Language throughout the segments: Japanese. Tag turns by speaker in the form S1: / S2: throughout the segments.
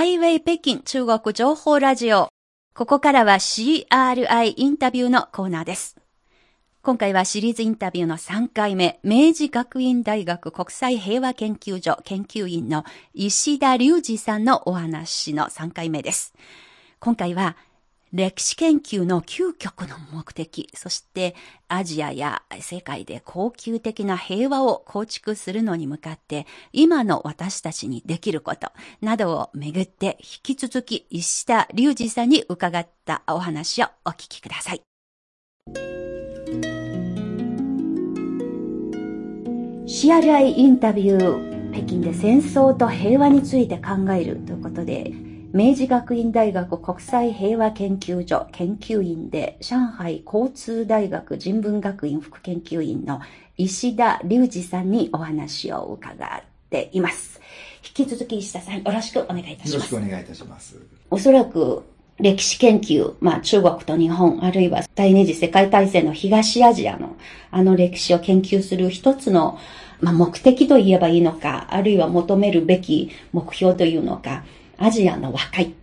S1: ハイウェイ北京中国情報ラジオ。ここからは CRI インタビューのコーナーです。今回はシリーズインタビューの3回目、明治学院大学国際平和研究所研究員の石田隆二さんのお話の3回目です。今回は歴史研究の究極の目的、そしてアジアや世界で恒久的な平和を構築するのに向かって、今の私たちにできることなどをめぐって引き続き石田隆二さんに伺ったお話をお聞きください。CRI インタビュー、北京で戦争と平和について考えるということで、明治学院大学国際平和研究所研究員で上海交通大学人文学院副研究員の石田隆二さんにお話を伺っています。引き続き石田さんよろしくお願いいたします。
S2: よろしくお願いいたします。
S1: おそらく歴史研究、まあ中国と日本、あるいは第二次世界大戦の東アジアのあの歴史を研究する一つの、まあ、目的と言えばいいのか、あるいは求めるべき目標というのか、アジアの和解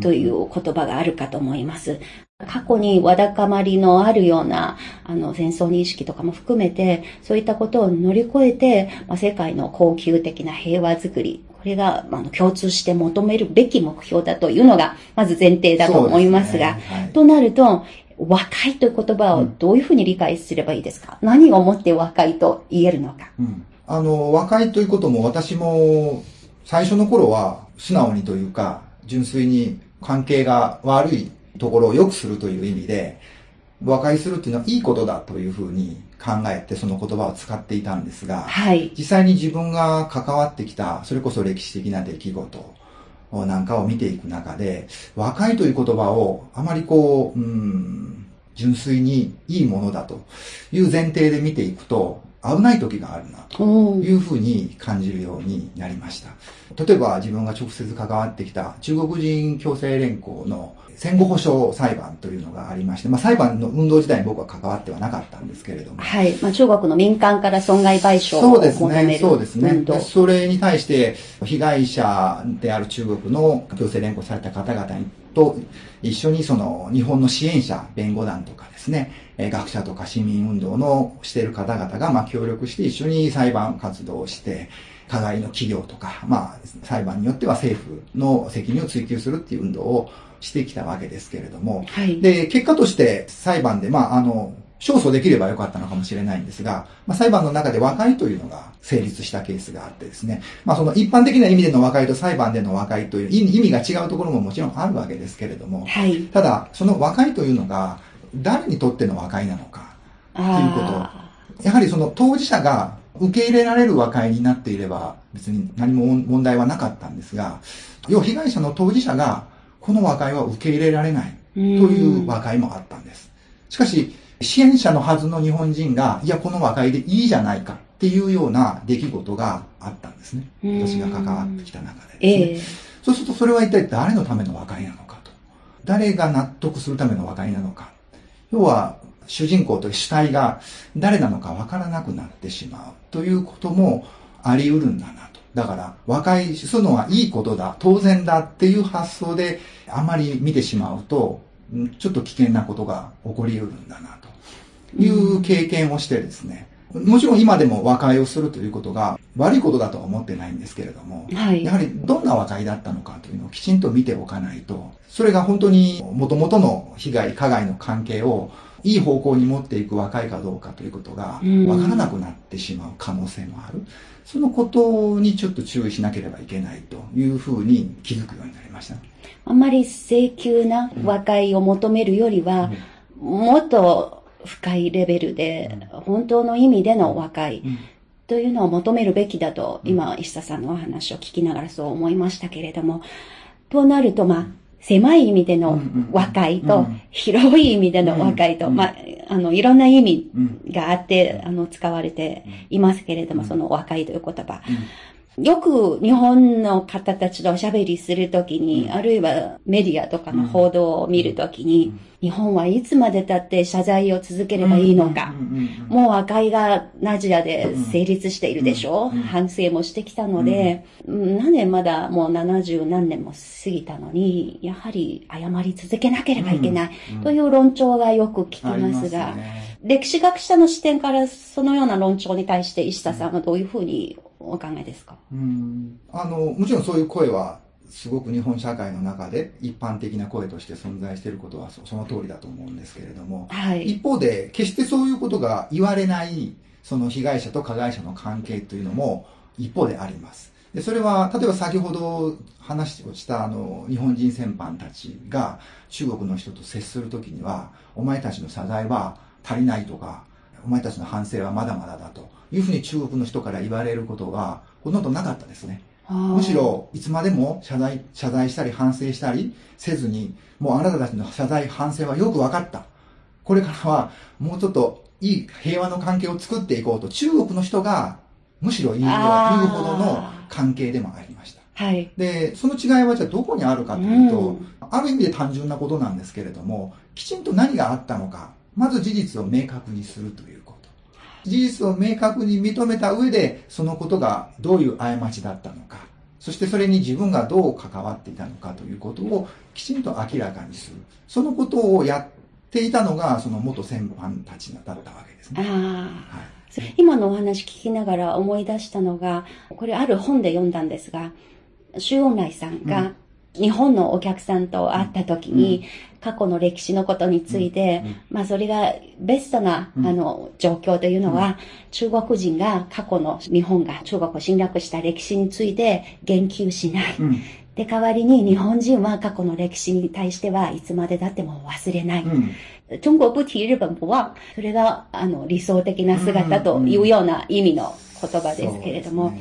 S1: という言葉があるかと思います。過去にわだかまりのあるような、あの、戦争認識とかも含めて、そういったことを乗り越えて、まあ、世界の恒久的な平和づくり、これが、まあ、共通して求めるべき目標だというのが、まず前提だと思いますが、すね。はい、となると、和解という言葉をどういうふうに理解すればいいですか、うん、何をもって和解と言えるのか、
S2: うん、あの、和解ということも私も最初の頃は素直にというか、純粋に関係が悪いところを良くするという意味で、和解するっていうのはいいことだというふうに考えてその言葉を使っていたんですが、はい、実際に自分が関わってきた、それこそ歴史的な出来事なんかを見ていく中で、和解という言葉をあまりこう、うん、純粋にいいものだという前提で見ていくと、危ない時があるなというふうに感じるようになりました。例えば自分が直接関わってきた中国人強制連行の戦後保障裁判というのがありまして、まあ裁判の運動自体に僕は関わってはなかったんですけれども。
S1: はい。まあ中国の民間から損害賠償を求める
S2: そうですね。そうですね。それに対して被害者である中国の強制連行された方々と一緒にその日本の支援者、弁護団とかですね、学者とか市民運動のしている方々がまあ協力して一緒に裁判活動をして、加害の企業とか、まあ、裁判によっては政府の責任を追及するっていう運動をしてきたわけですけれども、はい、で、結果として裁判で、まあ、あの、勝訴できればよかったのかもしれないんですが、まあ、裁判の中で和解というのが成立したケースがあってですね、まあ、その一般的な意味での和解と裁判での和解という意味が違うところももちろんあるわけですけれども、はい、ただ、その和解というのが誰にとっての和解なのかということ、やはりその当事者が受け入れられる和解になっていれば別に何も問題はなかったんですが、要は被害者の当事者がこの和解は受け入れられないという和解もあったんです。しかし、支援者のはずの日本人が、いや、この和解でいいじゃないかっていうような出来事があったんですね。私が関わってきた中でですね。えー、そうするとそれは一体誰のための和解なのかと。誰が納得するための和解なのか。要は、主人公という主体が誰なのかわからなくなってしまうということもあり得るんだなと。だから、和解するのはいいことだ、当然だっていう発想であまり見てしまうと、ちょっと危険なことが起こり得るんだなと。いう経験をしてですね、もちろん今でも和解をするということが悪いことだとは思ってないんですけれども、はい、やはりどんな和解だったのかというのをきちんと見ておかないと、それが本当に元々の被害、加害の関係をいい方向に持っていく若いかどうかということが分からなくなってしまう可能性もある。そのことにちょっと注意しなければいけないというふうに気づくようになりました。
S1: あんまり請求な和解を求めるよりは、もっと深いレベルで、本当の意味での和解というのを求めるべきだと、今、石田さんのお話を聞きながらそう思いましたけれども、となると、まあ、狭い意味での和解と、広い意味での和解と、まあ、あの、いろんな意味があって、あの、使われていますけれども、その和解という言葉。よく日本の方たちとおしゃべりするときに、あるいはメディアとかの報道を見るときに、日本はいつまで経って謝罪を続ければいいのか。もう和解がナジアで成立しているでしょ、う反省もしてきたので、何年まだもう70何年も過ぎたのに、やはり謝り続けなければいけないという論調がよく聞きますが、歴史学者の視点からそのような論調に対して石田さんはどういうふうにお考えですか？
S2: うん。あのもちろんそういう声はすごく日本社会の中で一般的な声として存在していることはその通りだと思うんですけれども、はい、一方で決してそういうことが言われないその被害者と加害者の関係というのも一方であります。でそれは例えば先ほど話をしたあの日本人戦犯たちが中国の人と接するときにはお前たちの謝罪は足りないとかお前たちの反省はまだまだだというふうに中国の人から言われることがほとんどなかったですね。むしろ、いつまでも謝罪、謝罪したり反省したりせずに、もうあなたたちの謝罪、反省はよく分かった。これからは、もうちょっといい平和の関係を作っていこうと、中国の人が、むしろ言う言うほどの関係でもありました。はい。で、その違いはじゃあどこにあるかというと、うん、ある意味で単純なことなんですけれども、きちんと何があったのか、まず事実を明確にするということ。事実を明確に認めた上で、そのことがどういう過ちだったのか、そしてそれに自分がどう関わっていたのかということをきちんと明らかにする。そのことをやっていたのが、その元戦犯たちだったわけですね。はい、
S1: 今のお話聞きながら思い出したのが、これある本で読んだんですが、周恩来さんが日本のお客さんと会った時に、過去の歴史のことについて、まあそれがベストな、あの状況というのは、中国人が過去の日本が中国を侵略した歴史について言及しない。で、代わりに日本人は過去の歴史に対してはいつまでだっても忘れない。中国不提日本不忘。それが、あの、理想的な姿というような意味の言葉ですけれども、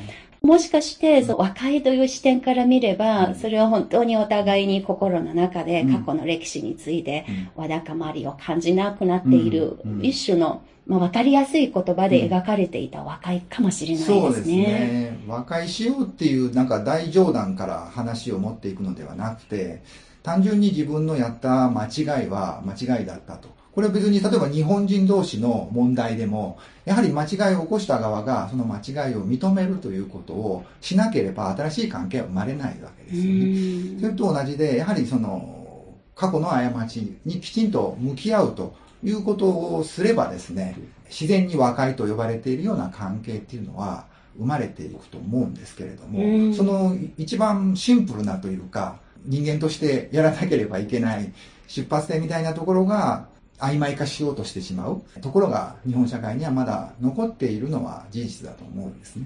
S1: もしかして、その和解という視点から見れば、それは本当にお互いに心の中で過去の歴史について、わだかまりを感じなくなっている、一種の、まあ、わかりやすい言葉で描かれていた和解かもしれないですね。そうですね。
S2: 和解しようっていう、なんか大冗談から話を持っていくのではなくて、単純に自分のやった間違いは間違いだったと。これは別に例えば日本人同士の問題でも、やはり間違いを起こした側がその間違いを認めるということをしなければ新しい関係は生まれないわけですよね。それと同じで、やはりその過去の過ちにきちんと向き合うということをすればですね、自然に和解と呼ばれているような関係っていうのは生まれていくと思うんですけれども、その一番シンプルなというか、人間としてやらなければいけない出発点みたいなところが曖昧化しようとしてしまうところが日本社会にはまだ残っているのは事実だと思うんですね。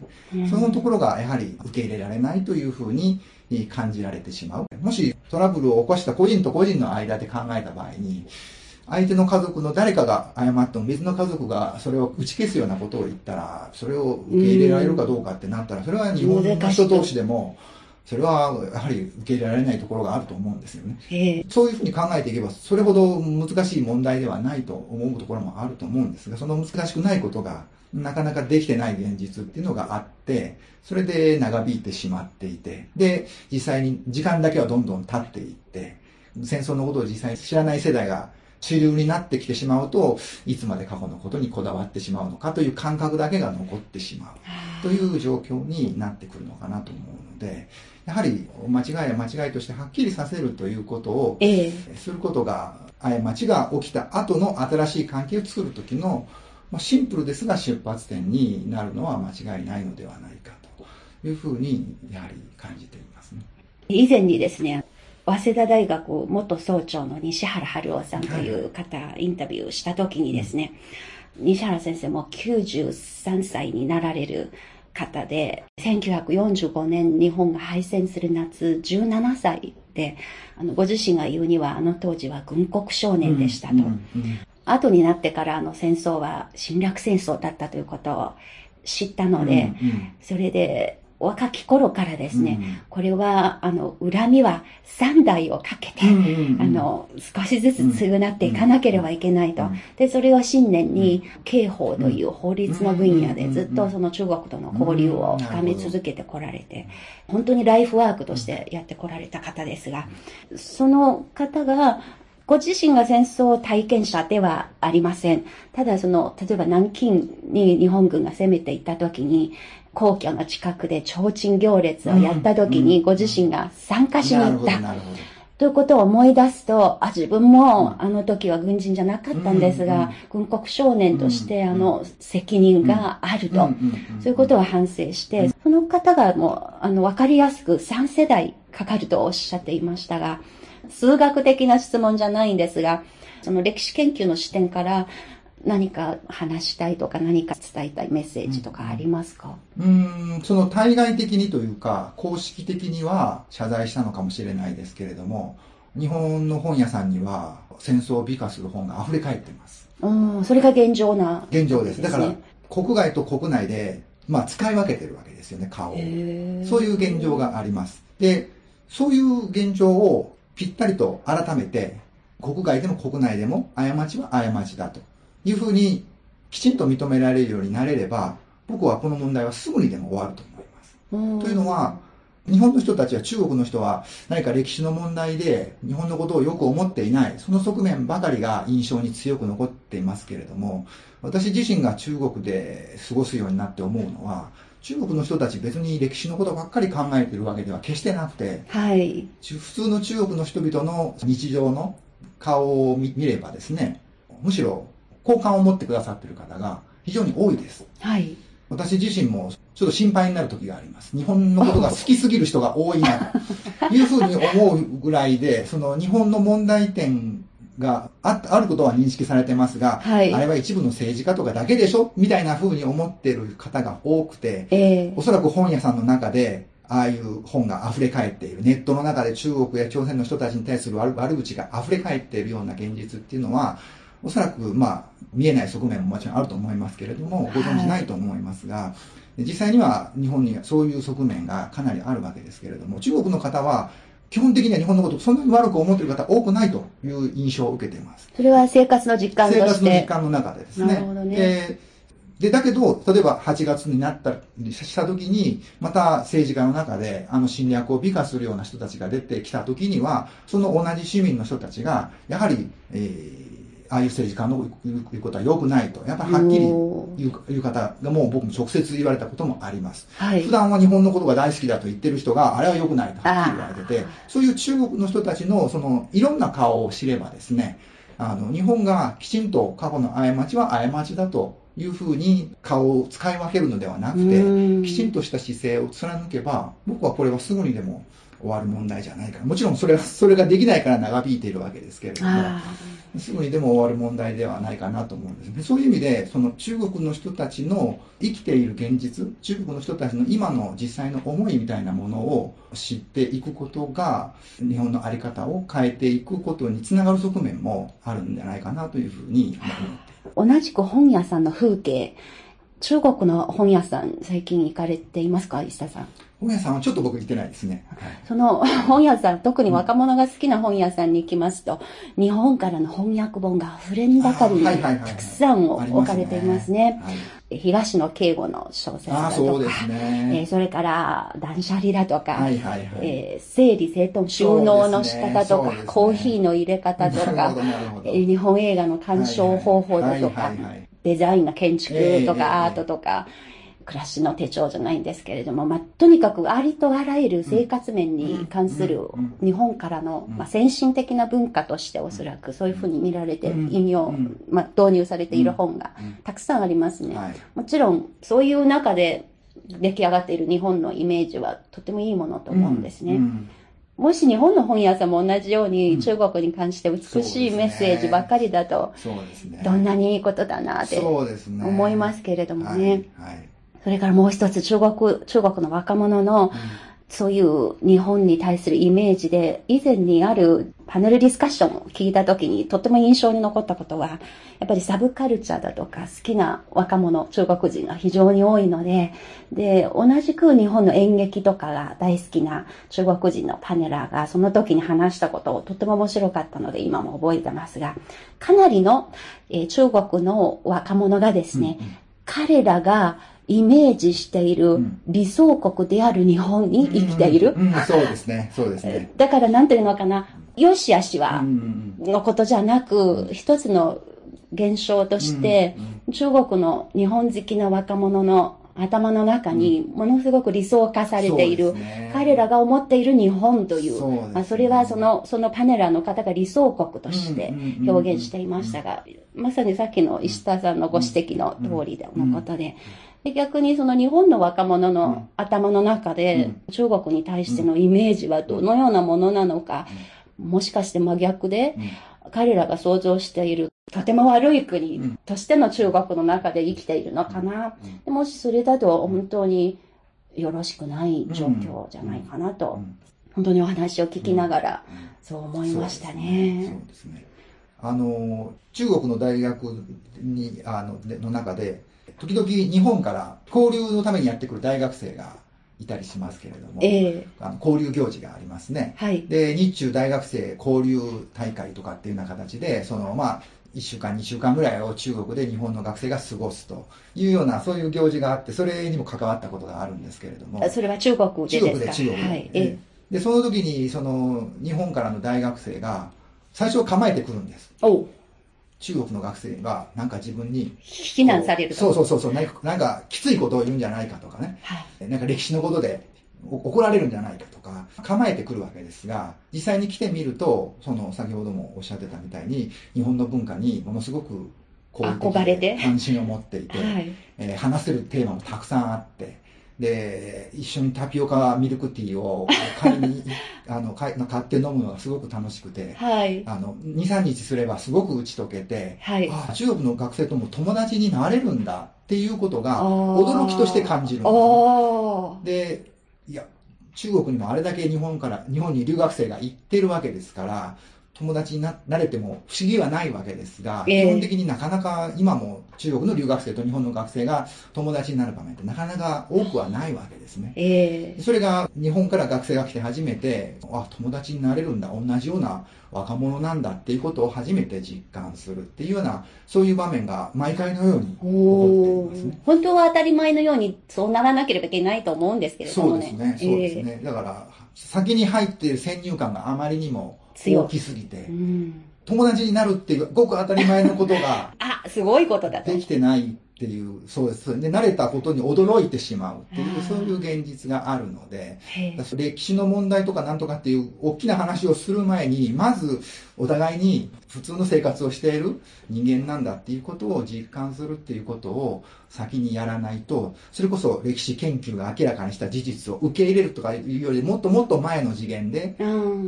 S2: そのところがやはり受け入れられないというふうに感じられてしまう。もしトラブルを起こした個人と個人の間で考えた場合に、相手の家族の誰かが謝っても別の家族がそれを打ち消すようなことを言ったら、それを受け入れられるかどうかってなったら、それは日本の人同士でも、それはやはり受け入れられないところがあると思うんですよね。そういうふうに考えていけば、それほど難しい問題ではないと思うところもあると思うんですが、その難しくないことがなかなかできてない現実っていうのがあって、それで長引いてしまっていて、で、実際に時間だけはどんどん経っていって、戦争のことを実際に知らない世代が主流になってきてしまうと、いつまで過去のことにこだわってしまうのかという感覚だけが残ってしまう。という状況になってくるのかなと思うので、やはり間違いは間違いとしてはっきりさせるということを、することが、過ちが起きた後の新しい関係を作るときの、まあ、シンプルですが出発点になるのは間違いないのではないかというふうに、やはり感じていますね。
S1: 以前にですね、早稲田大学元総長の西原春夫さんという方、はい、インタビューした時にですね、西原先生も93歳になられる方で、1945年日本が敗戦する夏17歳で、あのご自身が言うにはあの当時は軍国少年でしたと。うんうんうん、後になってからあの戦争は侵略戦争だったということを知ったので、うんうん、それで若き頃からですね、うん、これは、あの、恨みは三代をかけて、うんうん、あの、少しずつ償っていかなければいけないと。で、それを信念に、刑法という法律の分野でずっとその中国との交流を深め続けてこられて、本当にライフワークとしてやってこられた方ですが、その方が、ご自身が戦争体験者ではありません。ただその、例えば南京に日本軍が攻めていった時に、皇居の近くで提灯行列をやった時に、ご自身が参加しに行った。ということを思い出すと、あ、自分もあの時は軍人じゃなかったんですが、軍国少年としてあの責任があると、そういうことを反省して、その方がもう、あの、わかりやすく3世代かかるとおっしゃっていましたが、数学的な質問じゃないんですが、その歴史研究の視点から、何か話したいとか何か伝えたいメッセージとかありますか？
S2: うん、その対外的にというか、公式的には謝罪したのかもしれないですけれども、日本の本屋さんには戦争を美化する本が溢れ返ってます。
S1: うん、それが現状な、
S2: 現状です。だから、国外と国内で、まあ、使い分けてるわけですよね、顔を。そういう現状があります。で、そういう現状をぴったりと改めて、国外でも国内でも過ちは過ちだと。いうふうにきちんと認められるようになれれば、僕はこの問題はすぐにでも終わると思います。というのは、日本の人たちは中国の人は何か歴史の問題で日本のことをよく思っていない、その側面ばかりが印象に強く残っていますけれども、私自身が中国で過ごすようになって思うのは、中国の人たち別に歴史のことばっかり考えているわけでは決してなくて、
S1: はい、
S2: 普通の中国の人々の日常の顔を見ればですね、むしろ好感を持ってくださっている方が非常に多いです。
S1: はい。
S2: 私自身もちょっと心配になる時があります。日本のことが好きすぎる人が多いな、と いうふうに思うぐらいで、その日本の問題点がああることは認識されてますが、はい、あれは一部の政治家とかだけでしょ？みたいなふうに思ってる方が多くて、えー、おそらく本屋さんの中で、ああいう本が溢れ返っている。ネットの中で中国や朝鮮の人たちに対する悪口が溢れ返っているような現実っていうのは、おそらく、まあ、見えない側面ももちろんあると思いますけれども、ご存知ないと思いますが、はい、実際には日本にそういう側面がかなりあるわけですけれども、中国の方は、基本的には日本のことそんなに悪く思っている方多くないという印象を受けています。
S1: それは生活の実感として
S2: 生活の実感の中でですね。なるほどね。で、だけど、例えば8月になったりした時に、また政治家の中で、あの侵略を美化するような人たちが出てきた時には、その同じ市民の人たちが、やはり、えー、ああいう政治家の言うことは良くないと、やっぱりはっきり言う言う方がもう僕も直接言われたこともあります。はい、普段は日本のことが大好きだと言ってる人が、あれは良くないとはっきり言われてて、そういう中国の人たちのそのいろんな顔を知ればですね、あの、日本がきちんと過去の過ちは過ちだというふうに顔を使い分けるのではなくて、きちんとした姿勢を貫けば、僕はこれはすぐにでも終わる問題じゃないかもちろんそれは、それができないから長引いているわけですけれども、すぐにでも終わる問題ではないかなと思うんですね。そういう意味で、その中国の人たちの生きている現実、中国の人たちの今の実際の思いみたいなものを知っていくことが、日本の在り方を変えていくことにつながる側面もあるんじゃないかなというふうに思
S1: って同じく本屋さんの風景、中国の本屋さん、最近行かれていますか、石田さん？
S2: 本屋さんはちょっと僕行ってないですね。はい、
S1: その本屋さん、特に若者が好きな本屋さんに行きますと、うん、日本からの翻訳本が溢れんばかりにたくさん置かれていますね。東野敬吾の小説だとか、
S2: そね。
S1: えー、それから断捨離だとか、はいはいはい、えー、整理整頓収納の仕方とか、ねね、コーヒーの入れ方とか、えー、日本映画の鑑賞方法だとか、デザインの建築とか、アートとか、暮らしの手帳じゃないんですけれども、まあ、とにかくありとあらゆる生活面に関する日本からの、まあ、先進的な文化としておそらくそういうふうに見られて引用、まあ、導入されている本がたくさんありますね。もちろんそういう中で出来上がっている日本のイメージはとてもいいものと思うんですね。もし日本の本屋さんも同じように中国に関して美しいメッセージばっかりだと、どんなにいいことだなって思いますけれどもね。それからもう一つ中国、中国の若者のそういう日本に対するイメージで、以前にあるパネルディスカッションを聞いたときにとっても印象に残ったことは、やっぱりサブカルチャーだとか好きな若者、中国人が非常に多いので、で、同じく日本の演劇とかが大好きな中国人のパネラーがその時に話したことをとっても面白かったので今も覚えてますが、かなりの、えー、中国の若者がですね、うんうん、彼らがイメージしている理想国である日本に生きている。
S2: そうですね、そうですね。
S1: だからなんていうのかな、よしあしはのことじゃなく、一つの現象として、中国の日本好きな若者の頭の中にものすごく理想化されている、ね、彼らが思っている日本という、そ、ね、まあ、それはその、そのパネラーの方が理想国として表現していましたが、まさにさっきの石田さんのご指摘の通りのことで、で逆にその日本の若者の頭の中で中国に対してのイメージはどのようなものなのか、もしかして真逆で、彼らが想像しているとても悪い国としての中国の中で生きているのかな。もしそれだと本当によろしくない状況じゃないかなと、本当にお話を聞きながらそう思いましたね。そうですね。
S2: あの、中国の大学に、あの、の中で、時々日本から交流のためにやってくる大学生がいたりしますけれども、えー、あの交流行事がありますね。はい、で、日中大学生交流大会とかっていうような形で、その、まあ、1週間、2週間ぐらいを中国で日本の学生が過ごすというような、そういう行事があって、それにも関わったことがあるんですけれども。
S1: それは中国で
S2: ですか？中国で、中国で。はい、えー、で、その時に、その、日本からの大学生が、最初構えてくるんです。お中国の学生がなんか自分に
S1: 非難される
S2: そうそうそうそうなんかきついことを言うんじゃないかとかね、はい、なんか歴史のことで怒られるんじゃないかとか構えてくるわけですが実際に来てみるとその先ほどもおっしゃってたみたいに日本の文化にものすごく
S1: 憧れて。
S2: 関心を持っていて、はい。えー、話せるテーマもたくさんあってで、一緒にタピオカミルクティーを 買いに、あの、買って飲むのがすごく楽しくて、はい。あの、2、3日すればすごく打ち解けて、はい。あ中国の学生とも友達になれるんだっていうことが、驚きとして感じるんです、ね、で、いや、中国にもあれだけ日本から、日本に留学生が行ってるわけですから、友達になれても不思議はないわけですが、えー、基本的になかなか今も中国の留学生と日本の学生が友達になる場面ってなかなか多くはないわけですね。えー、それが日本から学生が来て初めて、あ、友達になれるんだ、同じような若者なんだっていうことを初めて実感するっていうような、そういう場面が毎回のように起こっていますね。
S1: 本当は当たり前のようにそうならなければいけないと思うんですけれども
S2: ね。そうですね、そうですね。えー、だから、先に入っている先入観があまりにも大きすぎて、うん、友達になるっていうごく当たり前のことが
S1: あすごいことだ
S2: できてないっていう、そうです。で、慣れたことに驚いてしまうっていう、そういう現実があるので、歴史の問題とかなんとかっていう大きな話をする前に、まずお互いに普通の生活をしている人間なんだっていうことを実感するっていうことを先にやらないと、それこそ歴史研究が明らかにした事実を受け入れるとかいうよりもっともっと前の次元で、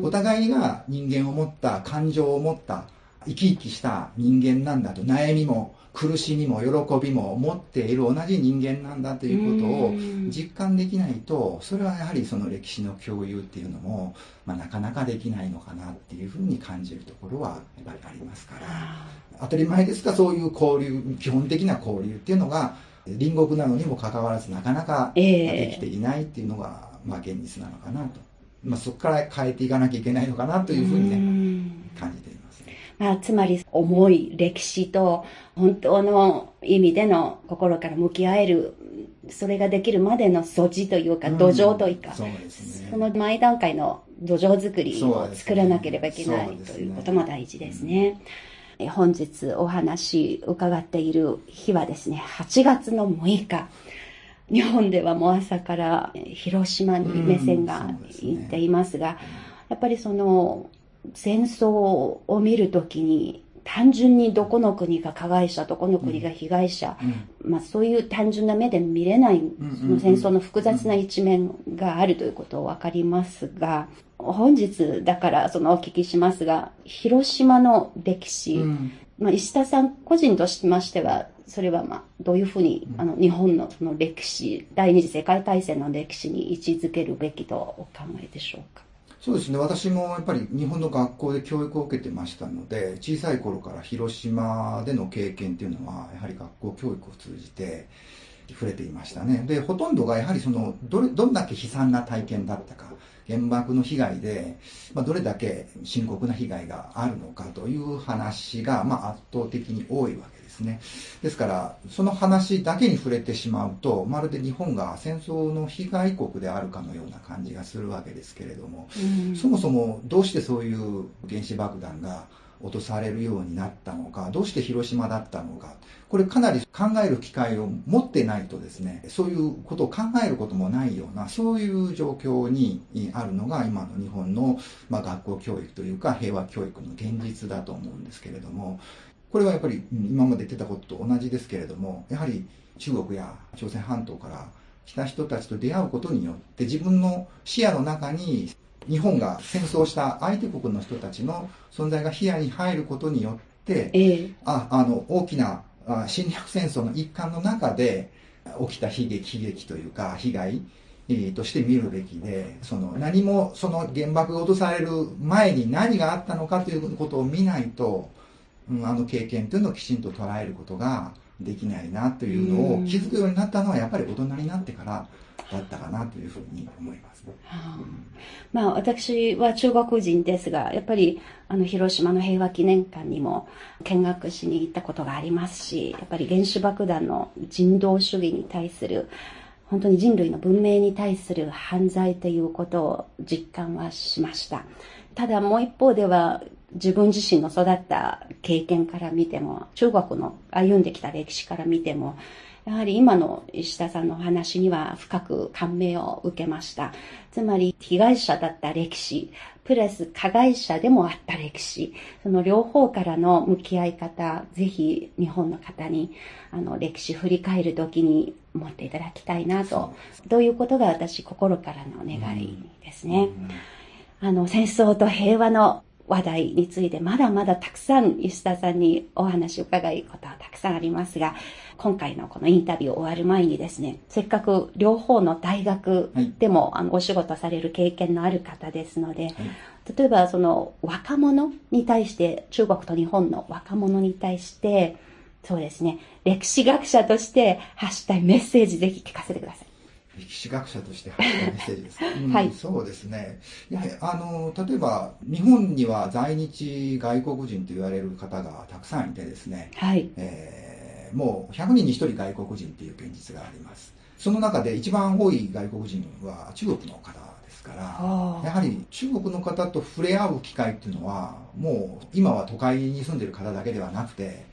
S2: お互いが人間を持った、感情を持った、生き生きした人間なんだと、悩みも苦しみも喜びも持っている同じ人間なんだということを実感できないとそれはやはりその歴史の共有っていうのも、まあ、なかなかできないのかなっていうふうに感じるところはやっぱりありますから。当たり前ですがそういう交流基本的な交流っていうのが隣国なのにもかかわらずなかなかできていないっていうのが、まあ、現実なのかなと、まあ、そこから変えていかなきゃいけないのかなというふうにね感じてい
S1: あ、つまり重い歴史と本当の意味での心から向き合える、それができるまでの素地というか、土壌というか、うんそね、その前段階の土壌作りを作らなければいけない、ということも大事ですね。うん、本日お話伺っている日はですね、8月の6日。日本ではもう朝から広島に目線がいっていますが、やっぱりその戦争を見るときに単純にどこの国が加害者、どこの国が被害者、うん、まあそういう単純な目で見れない、その戦争の複雑な一面があるということを分かりますが、本日だからそのお聞きしますが、広島の歴史、うん、まあ石田さん個人としましては、それはまあ、どういうふうに、あの、日本のその歴史、第二次世界大戦の歴史に位置づけるべきとお考えでしょうか？
S2: そうですね。私もやっぱり日本の学校で教育を受けてましたので、小さい頃から広島での経験っていうのは、やはり学校教育を通じて触れていましたね。で、ほとんどがやはりその、どれ、どんだけ悲惨な体験だったか、原爆の被害で、まあ、どれだけ深刻な被害があるのかという話が、まあ、圧倒的に多いわけですね。ですから、その話だけに触れてしまうと、まるで日本が戦争の被害国であるかのような感じがするわけですけれども、うん、そもそもどうしてそういう原子爆弾が落とされるようになったのか、どうして広島だったのか、これかなり考える機会を持ってないとですね、そういうことを考えることもないような、そういう状況にあるのが今の日本の、まあ、学校教育というか平和教育の現実だと思うんですけれども、これはやっぱり今まで言ってたことと同じですけれども、やはり中国や朝鮮半島から来た人たちと出会うことによって自分の視野の中に日本が戦争した相手国の人たちの存在が視野に入ることによって、ええ、ああの大きな侵略戦争の一環の中で起きた悲劇悲劇というか被害として見るべきでその何もその原爆が落とされる前に何があったのかということを見ないと、うん、あの経験というのをきちんと捉えることができないなというのを気づくようになったのはやっぱり大人になってからだったかなというふうに思います、ねはあ、
S1: まあ私は中国人ですが、やっぱりあの広島の平和記念館にも見学しに行ったことがありますし、やっぱり原子爆弾の人道主義に対する本当に人類の文明に対する犯罪ということを実感はしました。ただもう一方では自分自身の育った経験から見ても、中国の歩んできた歴史から見ても、やはり今の石田さんのお話には深く感銘を受けました。つまり被害者だった歴史、プラス加害者でもあった歴史、その両方からの向き合い方、ぜひ日本の方にあの歴史振り返るときに持っていただきたいなと、どういうことが私心からの願いですね。あの戦争と平和の話題についてまだまだたくさん石田さんにお話を伺いことはたくさんありますが、今回のこのインタビュー終わる前にですね、せっかく両方の大学でも、あのお仕事される経験のある方ですので、はい、例えばその若者に対して、中国と日本の若者に対して、そうですね、歴史学者として発したいメッセージぜひ聞かせてください。
S2: 歴史学者として発したメッセージですか、うん、はい、そうですね。やはりあの例えば日本には在日外国人と言われる方がたくさんいてですね、はい。えー、もう100人に1人外国人っていう現実があります。その中で一番多い外国人は中国の方ですからやはり中国の方と触れ合う機会っていうのはもう今は都会に住んでる方だけではなくて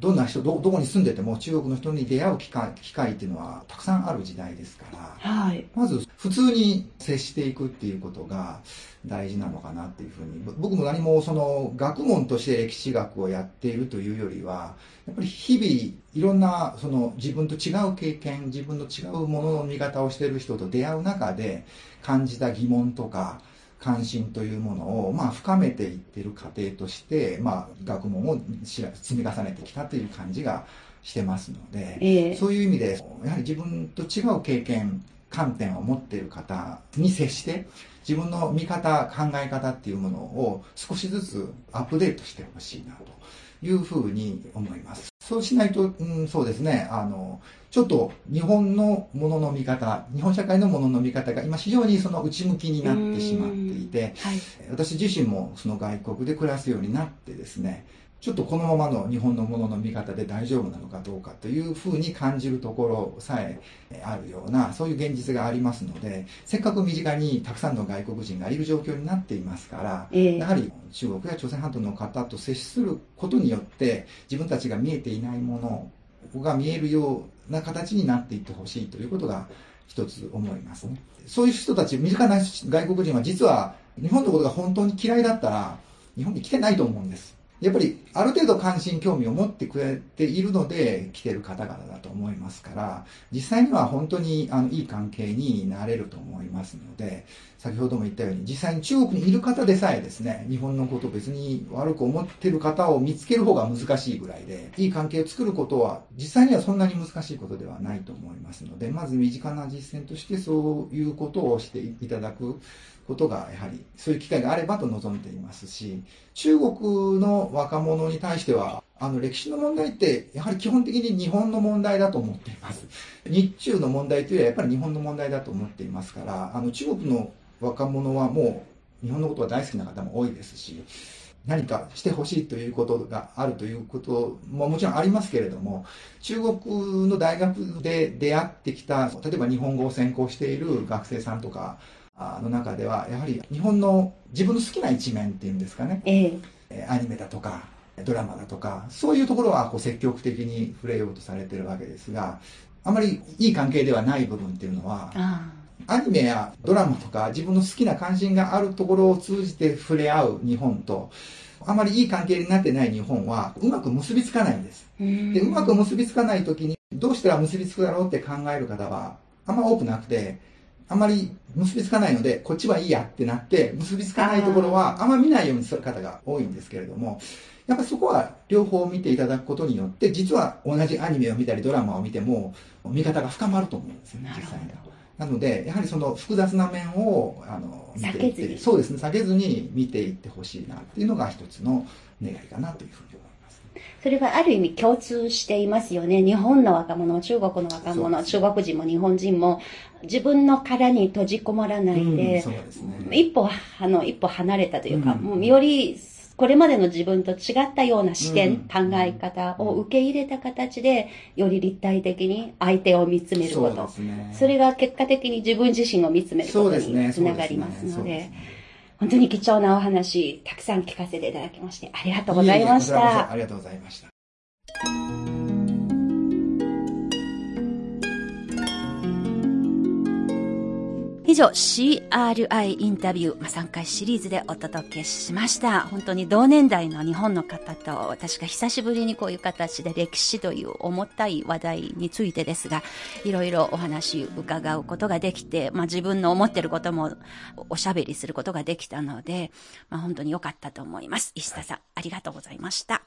S2: どんな人どどこに住んでても中国の人に出会う機会機会っていうのはたくさんある時代ですから、はい、まず普通に接していくっていうことが大事なのかなっていうふうに。僕も何もその学問として歴史学をやっているというよりはやっぱり日々いろんなその自分と違う経験自分の違うものの見方をしている人と出会う中で感じた疑問とか関心というものを、まあ、深めていってる過程として、まあ、学問を積み重ねてきたという感じがしてますので、えー、そういう意味でやはり自分と違う経験観点を持っている方に接して自分の見方考え方っていうものを少しずつアップデートしてほしいなというふうに思います。そうしないと、うん、そうですね、あの、ちょっと日本のものの見方、日本社会のものの見方が今非常にその内向きになってしまっていて、はい、私自身もその外国で暮らすようになってですね、ちょっとこのままの日本のものの見方で大丈夫なのかどうかというふうに感じるところさえあるような、そういう現実がありますので、せっかく身近にたくさんの外国人がいる状況になっていますから、えー、やはり中国や朝鮮半島の方と接することによって、自分たちが見えていないものが見えるような形になっていってほしいということが一つ思いますね。そういう人たち、身近な外国人は実は日本のことが本当に嫌いだったら、日本に来てないと思うんです。やっぱりある程度関心興味を持ってくれているので来てる方々だと思いますから実際には本当にあのいい関係になれると思いますので先ほども言ったように実際に中国にいる方でさえですね日本のことを別に悪く思ってる方を見つける方が難しいぐらいでいい関係を作ることは実際にはそんなに難しいことではないと思いますのでまず身近な実践としてそういうことをしていただく。ことがやはりそういう機会があればと望んでいますし中国の若者に対してはあの歴史の問題ってやはり基本的に日本の問題だと思っています。日中の問題というのはやっぱり日本の問題だと思っていますからあの中国の若者はもう日本のことが大好きな方も多いですし何かしてほしいということがあるということももちろんありますけれども中国の大学で出会ってきた例えば日本語を専攻している学生さんとかの中ではやはり日本の自分の好きな一面っていうんですかね、ええ、アニメだとかドラマだとかそういうところはこう積極的に触れようとされてるわけですがあまりいい関係ではない部分っていうのはアニメやドラマとか自分の好きな関心があるところを通じて触れ合う日本とあまりいい関係になってない日本はうまく結びつかないんです。でうまく結びつかない時にどうしたら結びつくだろうって考える方はあんま多くなくてあまり結びつかないので、こっちはいいやってなって、結びつかないところはあんま見ないようにする方が多いんですけれども、やっぱそこは両方見ていただくことによって、実は同じアニメを見たりドラマを見ても、見方が深まると思うんですよね、実際には。なので、やはりその複雑な面を、あの、
S1: 見ていって、
S2: そうですね、避けずに見ていってほしいなっていうのが一つの願いかなというふうに思います。
S1: それはある意味共通していますよね。日本の若者、中国の若者、中国人も日本人も自分の殻に閉じこもらないで、うんでね、一歩、あの、一歩離れたというか、うん、もうよりこれまでの自分と違ったような視点、うん、考え方を受け入れた形で、より立体的に相手を見つめること。そね、それが結果的に自分自身を見つめることにつながりますので、本当に貴重なお話、たくさん聞かせていただきまして、ありがとうございました。
S2: ありがとうございました。
S1: 以上 CRI インタビュー、ま、3回シリーズでお届けしました。本当に同年代の日本の方と私が久しぶりにこういう形で歴史という重たい話題についてですが、いろいろお話伺うことができて、まあ、自分の思ってることもおしゃべりすることができたので、まあ、本当に良かったと思います。石田さん、ありがとうございました。